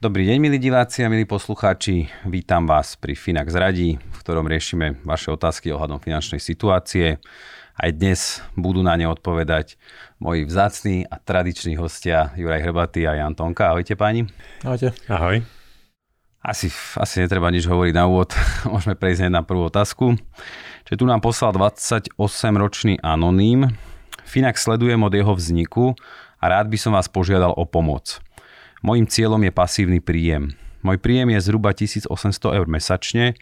Dobrý deň, milí diváci a milí poslucháči. Vítam vás pri Finax Radí, v ktorom riešime vaše otázky ohľadom finančnej situácie. Aj dnes budú na ne odpovedať moji vzácni a tradiční hostia Juraj Hrbatý a Jan Tonka. Ahojte páni. Ahojte. Ahoj. Asi, asi netreba nič hovoriť na úvod. Môžeme prejsť na prvú otázku. Čiže tu nám poslal 28-ročný anoním. Finax sledujem od jeho vzniku a rád by som vás požiadal o pomoc. Mojím cieľom je pasívny príjem. Môj príjem je zhruba 1800 eur mesačne,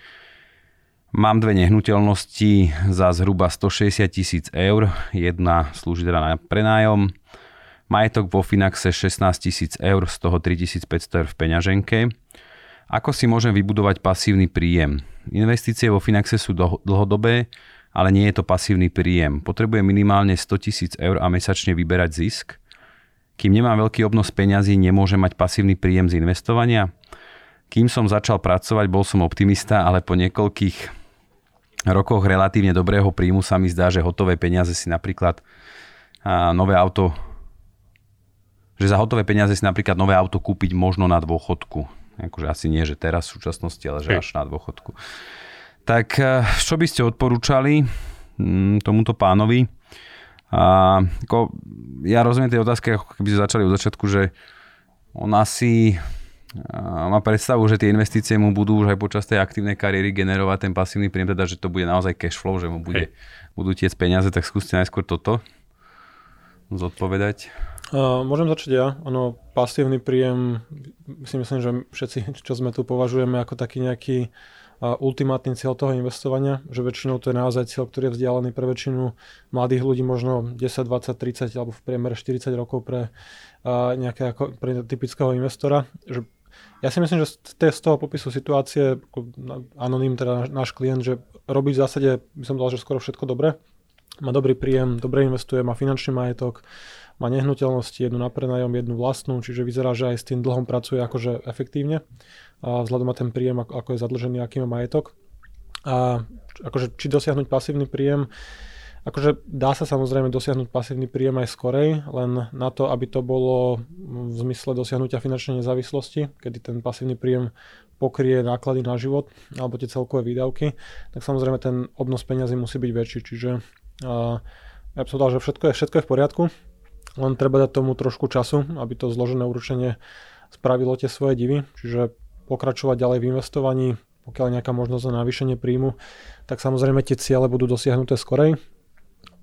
Mám dve nehnuteľnosti za zhruba 160 tisíc eur. Jedna slúži teda na prenájom. Majetok vo Finaxe 16 tisíc eur, z toho 3500 eur v peňaženke. Ako si môžem vybudovať pasívny príjem? Investície vo Finaxe sú dlhodobé, ale nie je to pasívny príjem. Potrebujem minimálne 100 tisíc eur a mesačne vyberať zisk. Kým nemám veľký obnos peňazí, nemôžem mať pasívny príjem z investovania? Kým som začal pracovať, bol som optimista, ale po niekoľkých rokoch relatívne dobrého príjmu sa mi zdá, že hotové peniaze si napríklad nové auto že za hotové peniaze si napríklad nové auto kúpiť možno na dôchodku. Akože asi nie, že teraz v súčasnosti, ale že až na dôchodku. Tak e, čo by ste odporúčali mm, tomuto pánovi? A, ako, ja rozumiem tej otázky, ako keby sme začali od začiatku, že on asi má predstavu, že tie investície mu budú už aj počas tej aktívnej kariéry generovať ten pasívny príjem, teda že to bude naozaj cash flow, že mu bude, budú tiec peniaze, tak skúste najskôr toto zodpovedať. Uh, môžem začať ja. Ono, pasívny príjem, si myslím, že všetci, čo sme tu považujeme ako taký nejaký uh, ultimátny cieľ toho investovania, že väčšinou to je naozaj cieľ, ktorý je vzdialený pre väčšinu mladých ľudí, možno 10, 20, 30 alebo v priemere 40 rokov pre nejaké ako, pre typického investora, že ja si myslím, že z toho popisu situácie, anonym teda náš klient, že robí v zásade, by som dal, že skoro všetko dobre. Má dobrý príjem, dobre investuje, má finančný majetok, má nehnuteľnosti, jednu na prenajom, jednu vlastnú, čiže vyzerá, že aj s tým dlhom pracuje akože efektívne. A vzhľadom na ten príjem, ako, je zadlžený, aký má majetok. A akože či dosiahnuť pasívny príjem, Akože dá sa samozrejme dosiahnuť pasívny príjem aj skorej, len na to, aby to bolo v zmysle dosiahnutia finančnej nezávislosti, kedy ten pasívny príjem pokrie náklady na život alebo tie celkové výdavky, tak samozrejme ten obnos peňazí musí byť väčší. Čiže uh, ja by som dal, že všetko je, všetko je v poriadku, len treba dať tomu trošku času, aby to zložené určenie spravilo tie svoje divy, čiže pokračovať ďalej v investovaní, pokiaľ je nejaká možnosť na navýšenie príjmu, tak samozrejme tie ciele budú dosiahnuté skorej,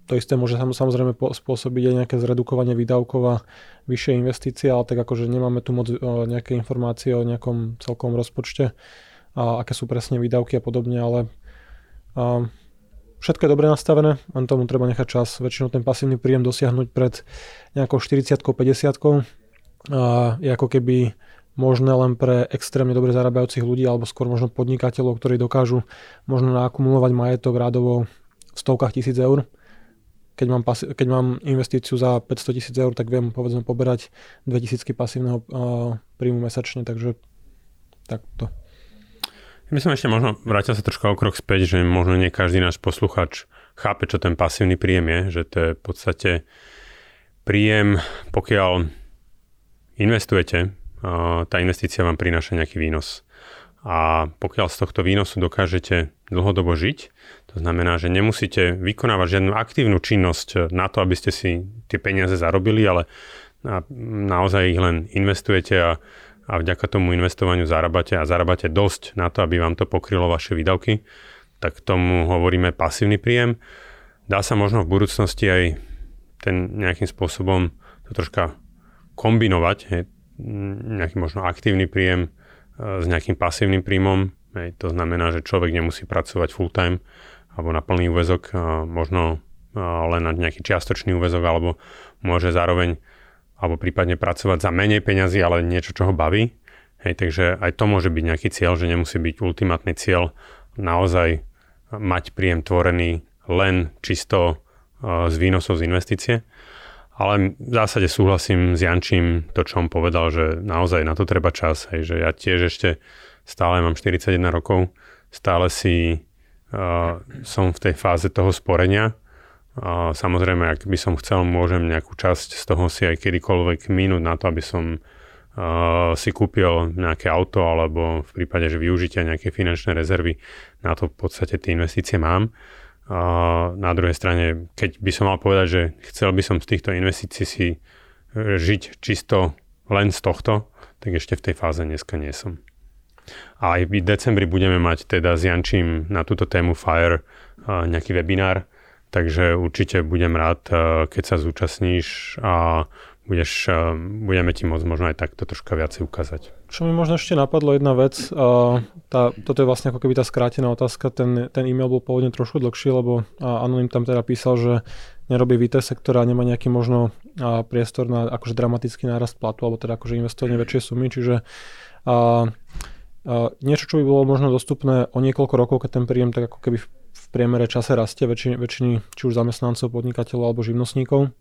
to isté môže samozrejme spôsobiť aj nejaké zredukovanie výdavkov a vyššie investície, ale tak akože nemáme tu moc nejaké informácie o nejakom celkom rozpočte a aké sú presne výdavky a podobne, ale a, všetko je dobre nastavené, len tomu treba nechať čas. Väčšinou ten pasívny príjem dosiahnuť pred nejakou 40 50 a je ako keby možné len pre extrémne dobre zarábajúcich ľudí alebo skôr možno podnikateľov, ktorí dokážu možno nakumulovať majetok rádovo v stovkách tisíc eur keď mám, pasi- keď mám investíciu za 500 tisíc eur, tak viem povedzme poberať 2000 pasívneho uh, príjmu mesačne, takže takto. My som ešte možno vrátil sa troška o krok späť, že možno nie každý náš posluchač chápe, čo ten pasívny príjem je, že to je v podstate príjem, pokiaľ investujete, tá investícia vám prináša nejaký výnos. A pokiaľ z tohto výnosu dokážete dlhodobo žiť, to znamená, že nemusíte vykonávať žiadnu aktívnu činnosť na to, aby ste si tie peniaze zarobili, ale naozaj ich len investujete a, a vďaka tomu investovaniu zarábate a zarábate dosť na to, aby vám to pokrylo vaše výdavky, tak tomu hovoríme pasívny príjem. Dá sa možno v budúcnosti aj ten nejakým spôsobom to troška kombinovať, hej, nejaký možno aktívny príjem s nejakým pasívnym príjmom. Hej, to znamená, že človek nemusí pracovať full time alebo na plný úvezok, možno len na nejaký čiastočný úvezok alebo môže zároveň alebo prípadne pracovať za menej peňazí, ale niečo, čo ho baví. Hej, takže aj to môže byť nejaký cieľ, že nemusí byť ultimátny cieľ naozaj mať príjem tvorený len čisto z výnosov z investície. Ale v zásade súhlasím s Jančím to, čo on povedal, že naozaj na to treba čas. Hej, že ja tiež ešte stále mám 41 rokov, stále si uh, som v tej fáze toho sporenia. A samozrejme, ak by som chcel, môžem nejakú časť z toho si aj kedykoľvek minúť na to, aby som uh, si kúpil nejaké auto alebo v prípade, že využitia nejaké finančné rezervy, na to v podstate tie investície mám. A na druhej strane, keď by som mal povedať, že chcel by som z týchto investícií si e, žiť čisto len z tohto, tak ešte v tej fáze dneska nie som. A aj v decembri budeme mať teda s Jančím na túto tému FIRE nejaký webinár, takže určite budem rád, keď sa zúčastníš a budeš, budeme ti môcť možno aj takto troška viacej ukázať. Čo mi možno ešte napadlo jedna vec, tá, toto je vlastne ako keby tá skrátená otázka, ten, ten e-mail bol pôvodne trošku dlhší, lebo Anonym tam teda písal, že nerobí VT sektora a nemá nejaký možno priestor na akože dramatický nárast platu, alebo teda akože investovanie väčšie sumy, čiže a, a, niečo, čo by bolo možno dostupné o niekoľko rokov, keď ten príjem tak ako keby priemere čase rastie, väčšiny, väčšiny či už zamestnancov, podnikateľov alebo živnostníkov,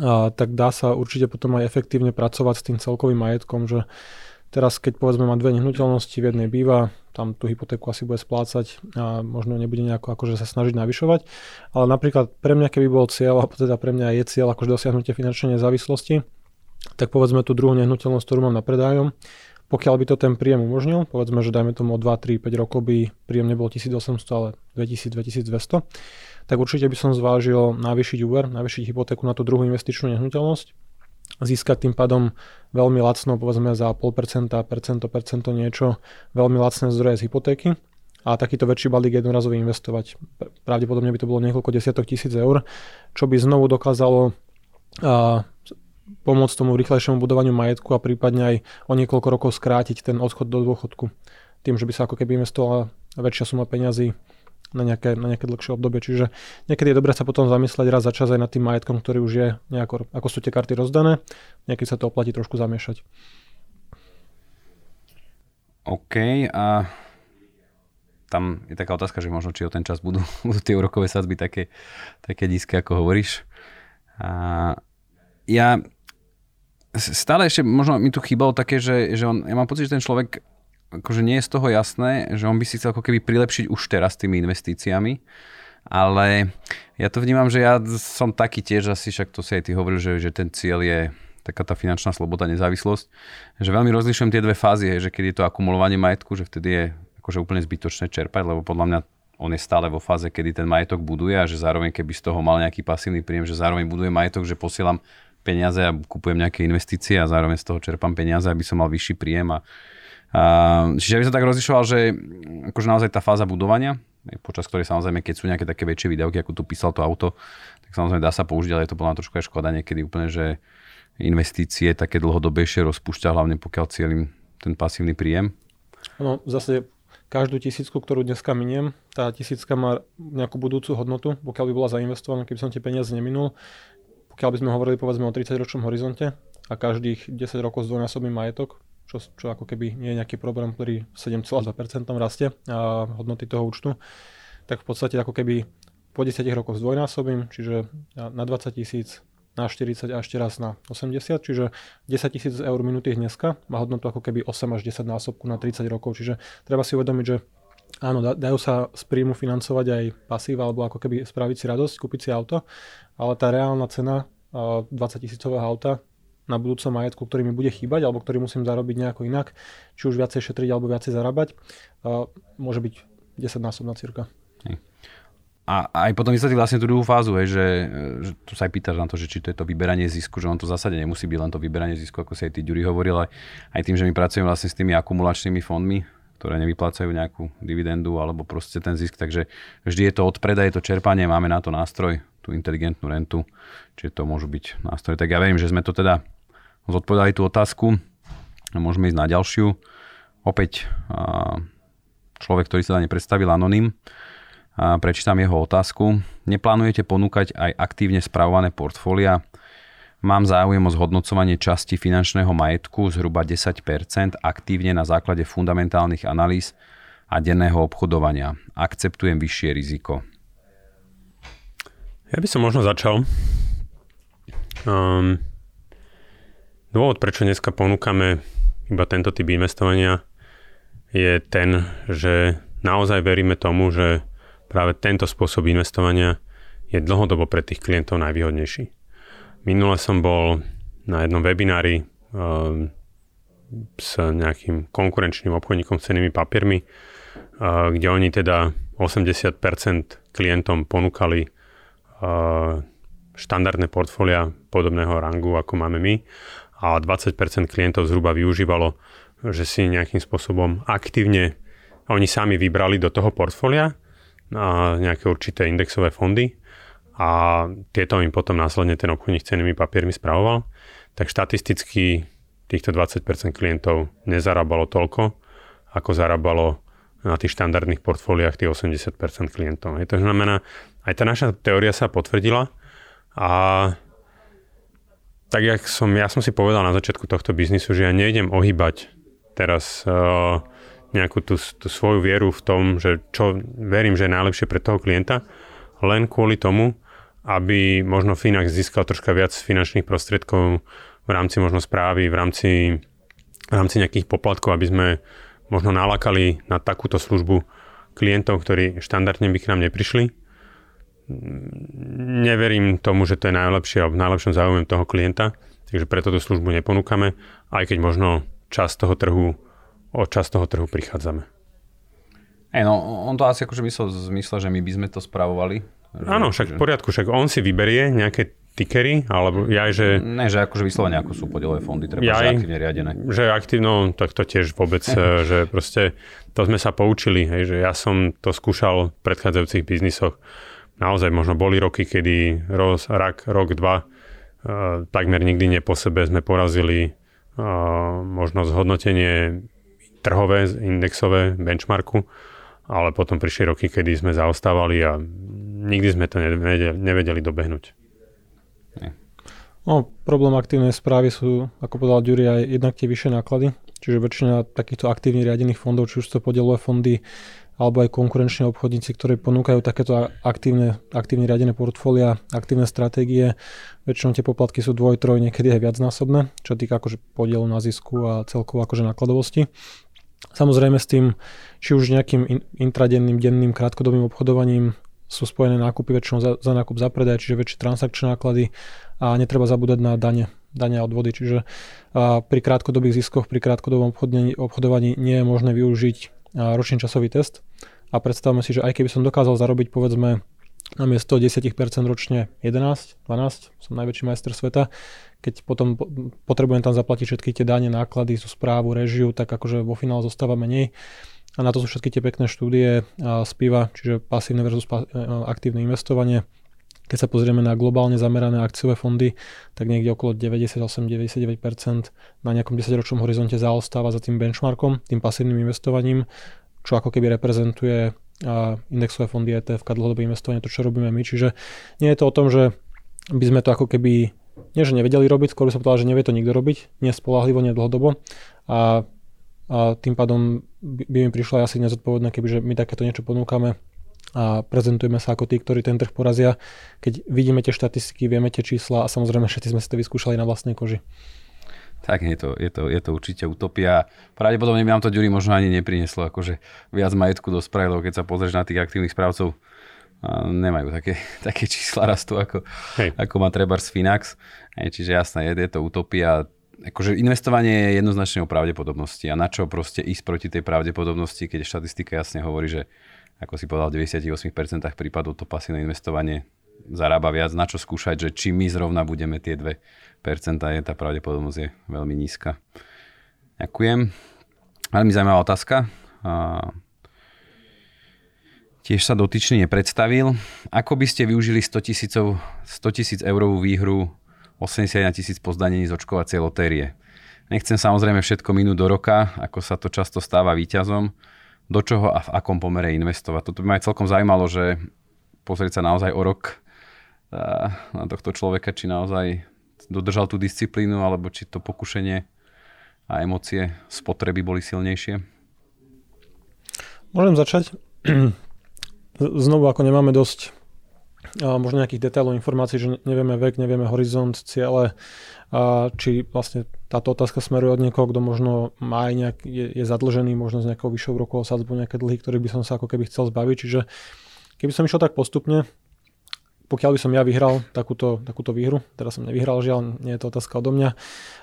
a, tak dá sa určite potom aj efektívne pracovať s tým celkovým majetkom, že teraz keď povedzme má dve nehnuteľnosti, v jednej býva, tam tú hypotéku asi bude splácať a možno nebude nejako akože sa snažiť navyšovať. Ale napríklad pre mňa, keby bol cieľ, alebo teda pre mňa je cieľ akože dosiahnutie finančnej nezávislosti, tak povedzme tú druhú nehnuteľnosť, ktorú mám na predájom, pokiaľ by to ten príjem umožnil, povedzme, že dajme tomu o 2, 3, 5 rokov by príjem nebol 1800, ale 2000, 2200, tak určite by som zvážil navýšiť úver, navýšiť hypotéku na tú druhú investičnú nehnuteľnosť, získať tým pádom veľmi lacno, povedzme za 0,5%, percento, percento niečo, veľmi lacné zdroje z hypotéky a takýto väčší balík jednorazový investovať. Pravdepodobne by to bolo niekoľko desiatok tisíc eur, čo by znovu dokázalo pomôcť tomu rýchlejšiemu budovaniu majetku a prípadne aj o niekoľko rokov skrátiť ten odchod do dôchodku. Tým, že by sa ako keby investovala väčšia suma peňazí na nejaké, na nejaké dlhšie obdobie. Čiže niekedy je dobré sa potom zamyslieť raz za čas aj nad tým majetkom, ktorý už je nejako, ako sú tie karty rozdané. Niekedy sa to oplatí trošku zamiešať. OK, a tam je taká otázka, že možno či o ten čas budú, budú tie úrokové sadzby také, také nízke, ako hovoríš. A ja stále ešte možno mi tu chýbalo také, že, že on, ja mám pocit, že ten človek akože nie je z toho jasné, že on by si chcel ako keby prilepšiť už teraz tými investíciami, ale ja to vnímam, že ja som taký tiež asi, však to si aj ty hovoril, že, že ten cieľ je taká tá finančná sloboda, nezávislosť, že veľmi rozlišujem tie dve fázy, že keď je to akumulovanie majetku, že vtedy je akože úplne zbytočné čerpať, lebo podľa mňa on je stále vo fáze, kedy ten majetok buduje a že zároveň keby z toho mal nejaký pasívny príjem, že zároveň buduje majetok, že posielam peniaze a kupujem nejaké investície a zároveň z toho čerpám peniaze, aby som mal vyšší príjem. A, a, čiže by som tak rozlišoval, že akože naozaj tá fáza budovania, počas ktorej samozrejme, keď sú nejaké také väčšie výdavky, ako tu písal to auto, tak samozrejme dá sa použiť, ale je to podľa trošku aj škoda niekedy úplne, že investície také dlhodobejšie rozpúšťa, hlavne pokiaľ cieľim ten pasívny príjem. No, zase každú tisícku, ktorú dneska miniem, tá tisícka má nejakú budúcu hodnotu, pokiaľ by bola zainvestovaná, keby som tie peniaze neminul, pokiaľ by sme hovorili povedzme o 30-ročnom horizonte a každých 10 rokov zdvojnásobný majetok, čo, čo ako keby nie je nejaký problém, ktorý 7,2% rastie a hodnoty toho účtu, tak v podstate ako keby po 10 rokoch zdvojnásobím, čiže na 20 tisíc, na 40 a ešte raz na 80, čiže 10 tisíc eur minutých dneska má hodnotu ako keby 8 až 10 násobku na 30 rokov, čiže treba si uvedomiť, že Áno, dajú sa z príjmu financovať aj pasív, alebo ako keby spraviť si radosť, kúpiť si auto, ale tá reálna cena 20 tisícového auta na budúcom majetku, ktorý mi bude chýbať, alebo ktorý musím zarobiť nejako inak, či už viacej šetriť, alebo viacej zarábať, môže byť 10 násobná cirka. A aj potom vysvetlí vlastne tú druhú fázu, hej, že, že tu sa aj pýtaš na to, že či to je to vyberanie zisku, že on to v zásade nemusí byť len to vyberanie zisku, ako si aj ty Ďuri hovoril, ale aj tým, že my pracujeme vlastne s tými akumulačnými fondmi, ktoré nevyplácajú nejakú dividendu alebo proste ten zisk, takže vždy je to od predaje, to čerpanie, máme na to nástroj, tú inteligentnú rentu, čiže to môžu byť nástroje. Tak ja verím, že sme to teda zodpovedali tú otázku a môžeme ísť na ďalšiu. Opäť človek, ktorý sa dá nepredstavil anonym. A prečítam jeho otázku. Neplánujete ponúkať aj aktívne spravované portfólia? Mám záujem o zhodnocovanie časti finančného majetku zhruba 10% aktívne na základe fundamentálnych analýz a denného obchodovania. Akceptujem vyššie riziko. Ja by som možno začal. Um, dôvod, prečo dneska ponúkame iba tento typ investovania, je ten, že naozaj veríme tomu, že práve tento spôsob investovania je dlhodobo pre tých klientov najvýhodnejší. Minule som bol na jednom webinári uh, s nejakým konkurenčným obchodníkom s cenými papiermi, uh, kde oni teda 80% klientom ponúkali uh, štandardné portfólia podobného rangu, ako máme my a 20% klientov zhruba využívalo, že si nejakým spôsobom aktívne oni sami vybrali do toho portfólia nejaké určité indexové fondy a tieto im potom následne ten obchodník cenými papiermi spravoval, tak štatisticky týchto 20% klientov nezarábalo toľko, ako zarábalo na tých štandardných portfóliách tých 80% klientov. To znamená, aj tá naša teória sa potvrdila a tak jak som, ja som si povedal na začiatku tohto biznisu, že ja nejdem ohýbať teraz uh, nejakú tú, tú svoju vieru v tom, že čo verím, že je najlepšie pre toho klienta, len kvôli tomu, aby možno Finax získal troška viac finančných prostriedkov v rámci možno správy, v rámci, v rámci nejakých poplatkov, aby sme možno nalakali na takúto službu klientov, ktorí štandardne by k nám neprišli. Neverím tomu, že to je najlepšie a v najlepšom záujme toho klienta, takže preto tú službu neponúkame, aj keď možno čas toho trhu, o čas toho trhu prichádzame. Hey, no, on to asi akože myslel v zmysle, že my by sme to spravovali, Áno, však v poriadku, však on si vyberie nejaké tickery, alebo ja, že... Ne, že akože vyslovene ako sú podielové fondy, treba, ja, že aktívne riadené. Že aktívno, tak to tiež vôbec, eh, že proste to sme sa poučili, hej, že ja som to skúšal v predchádzajúcich biznisoch. Naozaj možno boli roky, kedy roz, rak, rok, dva, uh, takmer nikdy nie po sebe sme porazili uh, možno zhodnotenie trhové, indexové benchmarku, ale potom prišli roky, kedy sme zaostávali a nikdy sme to nevedeli, nevedeli dobehnúť. No, problém aktívnej správy sú, ako povedal Ďuri, aj jednak tie vyššie náklady. Čiže väčšina takýchto aktívne riadených fondov, či už to podielové fondy, alebo aj konkurenční obchodníci, ktorí ponúkajú takéto aktívne, aktívne riadené portfólia, aktívne stratégie. Väčšinou tie poplatky sú dvoj, troj, niekedy aj viacnásobné, čo týka akože podielu na zisku a celkovo akože nákladovosti. Samozrejme s tým, či už nejakým intradenným, denným, krátkodobým obchodovaním sú spojené nákupy väčšinou za, za nákup za predaj, čiže väčšie transakčné náklady a netreba zabúdať na dane, dane a odvody. Čiže a pri krátkodobých ziskoch, pri krátkodobom obchodovaní nie je možné využiť ročný časový test. A predstavme si, že aj keby som dokázal zarobiť povedzme namiesto 10% ročne 11, 12, som najväčší majster sveta, keď potom potrebujem tam zaplatiť všetky tie dane, náklady, sú správu, režiu, tak akože vo finále zostáva menej a na to sú všetky tie pekné štúdie z piva, čiže pasívne versus e, aktívne investovanie. Keď sa pozrieme na globálne zamerané akciové fondy, tak niekde okolo 98-99% na nejakom 10-ročnom horizonte zaostáva za tým benchmarkom, tým pasívnym investovaním, čo ako keby reprezentuje indexové fondy ETF, dlhodobé investovanie, to čo robíme my. Čiže nie je to o tom, že by sme to ako keby nie, že nevedeli robiť, skôr by som povedal, že nevie to nikto robiť, nespolahlivo, nedlhodobo. A a tým pádom by mi prišlo asi nezodpovedné, kebyže my takéto niečo ponúkame a prezentujeme sa ako tí, ktorí ten trh porazia. Keď vidíme tie štatistiky, vieme tie čísla a samozrejme všetci sme si to vyskúšali na vlastnej koži. Tak je to, je to, je to určite utopia. Pravdepodobne by nám to Ďuri možno ani neprineslo, akože viac majetku do spravil, keď sa pozrieš na tých aktívnych správcov, nemajú také, také čísla rastu, ako, ako má treba z Finax. Čiže jasné, je, je to utopia. Akože investovanie je jednoznačne o pravdepodobnosti. A na čo proste ísť proti tej pravdepodobnosti, keď štatistika jasne hovorí, že ako si povedal, v 98% prípadov to pasívne investovanie zarába viac, na čo skúšať, že či my zrovna budeme tie 2%, je tá pravdepodobnosť je veľmi nízka. Ďakujem. Veľmi zaujímavá otázka. A tiež sa dotyčný nepredstavil. Ako by ste využili 100 tisíc eurovú výhru 81 tisíc pozdanení z očkovacej lotérie. Nechcem samozrejme všetko minúť do roka, ako sa to často stáva výťazom. do čoho a v akom pomere investovať. Toto by ma aj celkom zaujímalo, že pozrieť sa naozaj o rok na tohto človeka, či naozaj dodržal tú disciplínu, alebo či to pokušenie a emócie spotreby boli silnejšie. Môžem začať. Znovu, ako nemáme dosť možno nejakých detailov informácií, že nevieme vek, nevieme horizont, ciele, a či vlastne táto otázka smeruje od niekoho, kto možno má aj nejak, je, je zadlžený možno z nejakou vyššou rokovou sadzbou, nejaké dlhy, ktoré by som sa ako keby chcel zbaviť. Čiže keby som išiel tak postupne, pokiaľ by som ja vyhral takúto, takúto výhru, teraz som nevyhral, žiaľ, nie je to otázka odo mňa,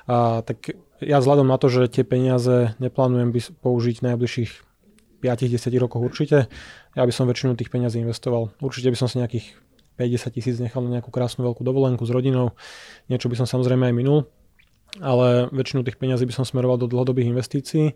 a, tak ja vzhľadom na to, že tie peniaze neplánujem by použiť najbližších 5-10 rokoch určite, ja by som väčšinu tých peniazí investoval. Určite by som si nejakých 50 tisíc nechal na nejakú krásnu veľkú dovolenku s rodinou, niečo by som samozrejme aj minul, ale väčšinu tých peniazí by som smeroval do dlhodobých investícií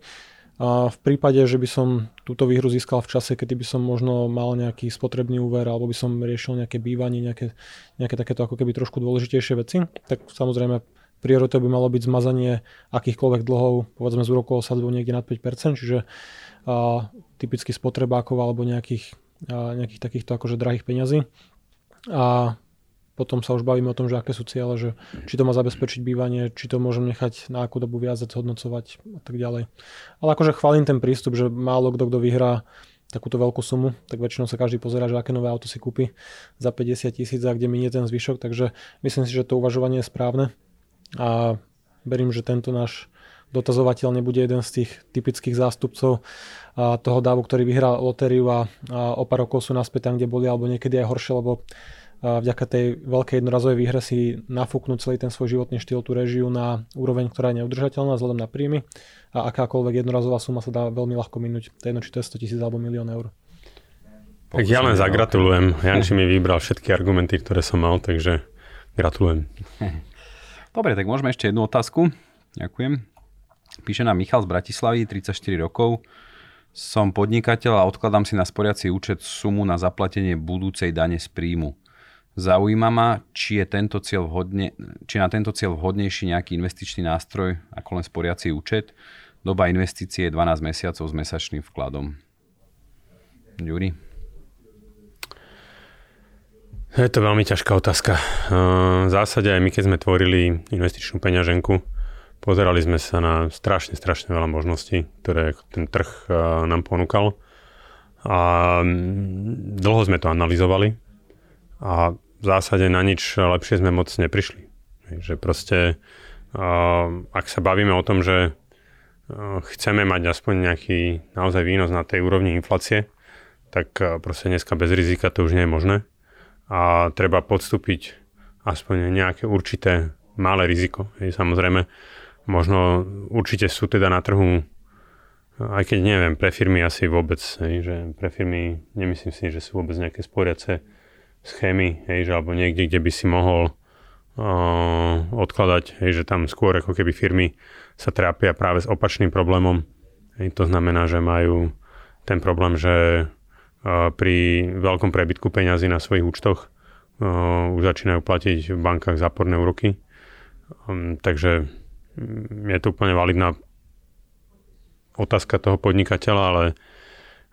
a v prípade, že by som túto výhru získal v čase, kedy by som možno mal nejaký spotrebný úver alebo by som riešil nejaké bývanie, nejaké, nejaké takéto ako keby trošku dôležitejšie veci, tak samozrejme prioritou by malo byť zmazanie akýchkoľvek dlhov, povedzme z úrokovou sadbou niekde nad 5%, čiže a, typicky spotrebákov alebo nejakých, a, nejakých takýchto akože drahých peňazí. A potom sa už bavíme o tom, že aké sú ciele, že či to má zabezpečiť bývanie, či to môžem nechať na akú dobu viac zhodnocovať a tak ďalej. Ale akože chválim ten prístup, že málo kto, kto vyhrá takúto veľkú sumu, tak väčšinou sa každý pozera, že aké nové auto si kúpi za 50 tisíc a kde minie ten zvyšok, takže myslím si, že to uvažovanie je správne a verím, že tento náš dotazovateľ nebude jeden z tých typických zástupcov toho dávu, ktorý vyhrá lotériu a, a o pár rokov sú naspäť tam, kde boli, alebo niekedy aj horšie, lebo vďaka tej veľkej jednorazovej výhre si nafúknú celý ten svoj životný štýl, tú režiu na úroveň, ktorá je neudržateľná vzhľadom na príjmy a akákoľvek jednorazová suma sa dá veľmi ľahko minúť. To je jedno, či to je 100 tisíc alebo milión eur. Tak ja len zagratulujem. Janči mi vybral všetky argumenty, ktoré som mal, takže gratulujem. Dobre, tak môžeme ešte jednu otázku. Ďakujem. Píše nám Michal z Bratislavy, 34 rokov. Som podnikateľ a odkladám si na sporiaci účet sumu na zaplatenie budúcej dane z príjmu. Zaujíma ma, či, je tento cieľ vhodne, či na tento cieľ vhodnejší nejaký investičný nástroj ako len sporiaci účet. Doba investície je 12 mesiacov s mesačným vkladom. Juri? Je to veľmi ťažká otázka. V zásade aj my, keď sme tvorili investičnú peňaženku, pozerali sme sa na strašne, strašne veľa možností, ktoré ten trh nám ponúkal. A dlho sme to analyzovali a v zásade na nič lepšie sme moc neprišli. Že proste, ak sa bavíme o tom, že chceme mať aspoň nejaký naozaj výnos na tej úrovni inflácie, tak proste dneska bez rizika to už nie je možné. A treba podstúpiť aspoň nejaké určité malé riziko. Samozrejme, možno určite sú teda na trhu, aj keď neviem, pre firmy asi vôbec, že pre firmy nemyslím si, že sú vôbec nejaké sporiace schémy, hej, že alebo niekde, kde by si mohol uh, odkladať, hej, že tam skôr ako keby firmy sa trápia práve s opačným problémom. Hej, to znamená, že majú ten problém, že uh, pri veľkom prebytku peňazí na svojich účtoch uh, už začínajú platiť v bankách záporné úroky. Um, takže mm, je to úplne validná otázka toho podnikateľa, ale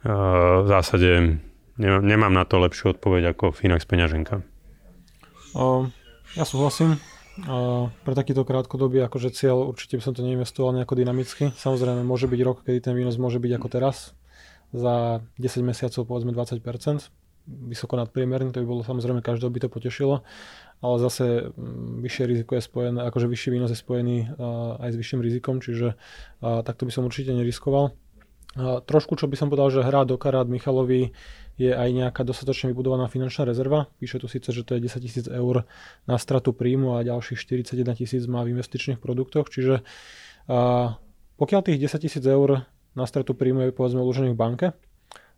uh, v zásade Nemám na to lepšiu odpoveď ako Finax peňaženka. Uh, ja súhlasím. Uh, pre takýto krátkodobý akože cieľ určite by som to neinvestoval nejako dynamicky. Samozrejme môže byť rok, kedy ten výnos môže byť ako teraz. Za 10 mesiacov povedzme 20%. Vysoko nadpriemerný, to by bolo samozrejme každého by to potešilo. Ale zase um, vyššie riziko je spojené, akože vyšší výnos je spojený uh, aj s vyšším rizikom, čiže takto by som určite neriskoval. Trošku, čo by som povedal, že hrá do karát Michalovi je aj nejaká dostatočne vybudovaná finančná rezerva. Píše tu síce, že to je 10 tisíc eur na stratu príjmu a ďalších 41 tisíc má v investičných produktoch, čiže a, pokiaľ tých 10 tisíc eur na stratu príjmu je povedzme uložených v banke,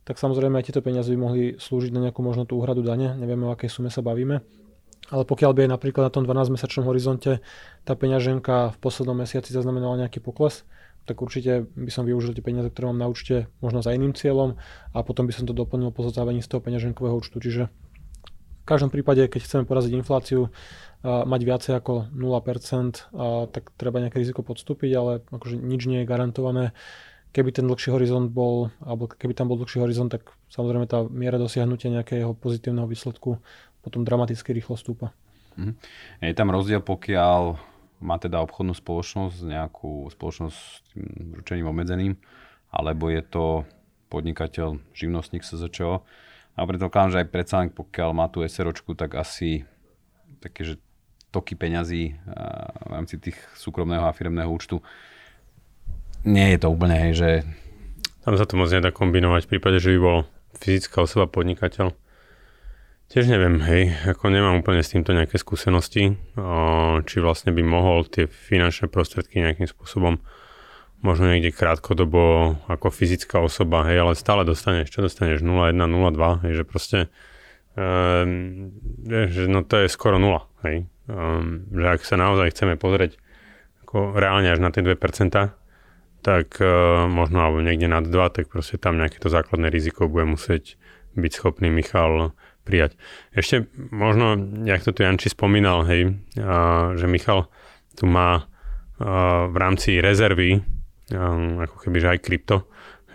tak samozrejme aj tieto peniaze by mohli slúžiť na nejakú možno tú úhradu dane, nevieme o akej sume sa bavíme. Ale pokiaľ by aj napríklad na tom 12-mesačnom horizonte tá peňaženka v poslednom mesiaci zaznamenala nejaký pokles, tak určite by som využil tie peniaze, ktoré mám na účte možno za iným cieľom a potom by som to doplnil po zotávaní z toho peňaženkového účtu. Čiže v každom prípade, keď chceme poraziť infláciu, mať viacej ako 0%, a tak treba nejaké riziko podstúpiť, ale akože nič nie je garantované. keby ten dlhší horizont bol, alebo keby tam bol dlhší horizont, tak samozrejme tá miera dosiahnutia nejakého pozitívneho výsledku potom dramaticky rýchlo stúpa. Mhm. Je tam rozdiel, pokiaľ má teda obchodnú spoločnosť, nejakú spoločnosť s ručením obmedzeným, alebo je to podnikateľ, živnostník SZČO. A predpokladám, že aj predsa pokiaľ má tú SROčku, tak asi také, že toky peňazí v rámci tých súkromného a firmného účtu nie je to úplne, hej, že... Tam sa to moc nedá kombinovať v prípade, že by bol fyzická osoba podnikateľ. Tiež neviem, hej, ako nemám úplne s týmto nejaké skúsenosti, či vlastne by mohol tie finančné prostriedky nejakým spôsobom možno niekde krátkodobo ako fyzická osoba, hej, ale stále dostaneš, čo dostaneš, 0,1, 0,2, hej, že proste, um, že no to je skoro nula, hej, um, že ak sa naozaj chceme pozrieť ako reálne až na tie 2%, tak uh, možno alebo niekde nad 2, tak proste tam nejaké to základné riziko bude musieť byť schopný Michal prijať. Ešte možno, jak to tu Janči spomínal, hej, a, že Michal tu má a, v rámci rezervy, a, ako keby, že aj krypto,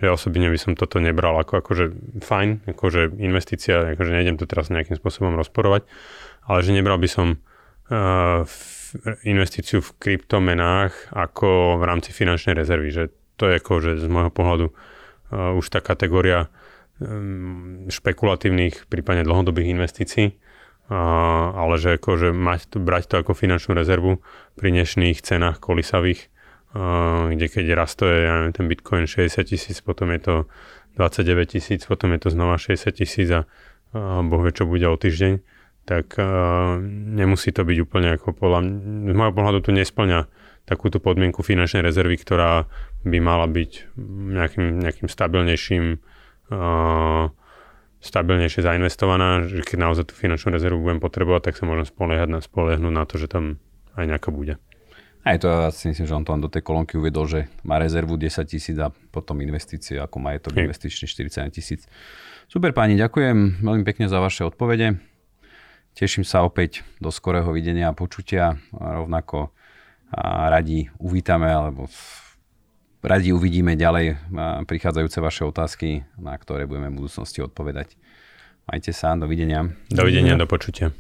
že osobne by som toto nebral ako akože fajn, akože investícia, akože nejdem to teraz nejakým spôsobom rozporovať, ale že nebral by som uh, investíciu v kryptomenách ako v rámci finančnej rezervy, že to je akože z môjho pohľadu uh, už tá kategória špekulatívnych, prípadne dlhodobých investícií, ale že akože mať brať to ako finančnú rezervu pri dnešných cenách kolisavých, kde keď je ja neviem, ten Bitcoin 60 tisíc, potom je to 29 tisíc, potom je to znova 60 tisíc a, boh vie, čo bude o týždeň, tak nemusí to byť úplne ako podľa z môjho pohľadu tu nesplňa takúto podmienku finančnej rezervy, ktorá by mala byť nejakým, nejakým stabilnejším stabilnejšie zainvestovaná, že keď naozaj tú finančnú rezervu budem potrebovať, tak sa môžem spoliehať na, spoliehnuť na to, že tam aj nejaká bude. Aj to ja si myslím, že on to do tej kolónky uvedol, že má rezervu 10 tisíc a potom investície ako majetok to investičný 40 tisíc. Super páni, ďakujem veľmi pekne za vaše odpovede. Teším sa opäť do skorého videnia a počutia. A rovnako a radi uvítame alebo Radi uvidíme ďalej prichádzajúce vaše otázky, na ktoré budeme v budúcnosti odpovedať. Majte sa, dovidenia. Dovidenia, do počutia.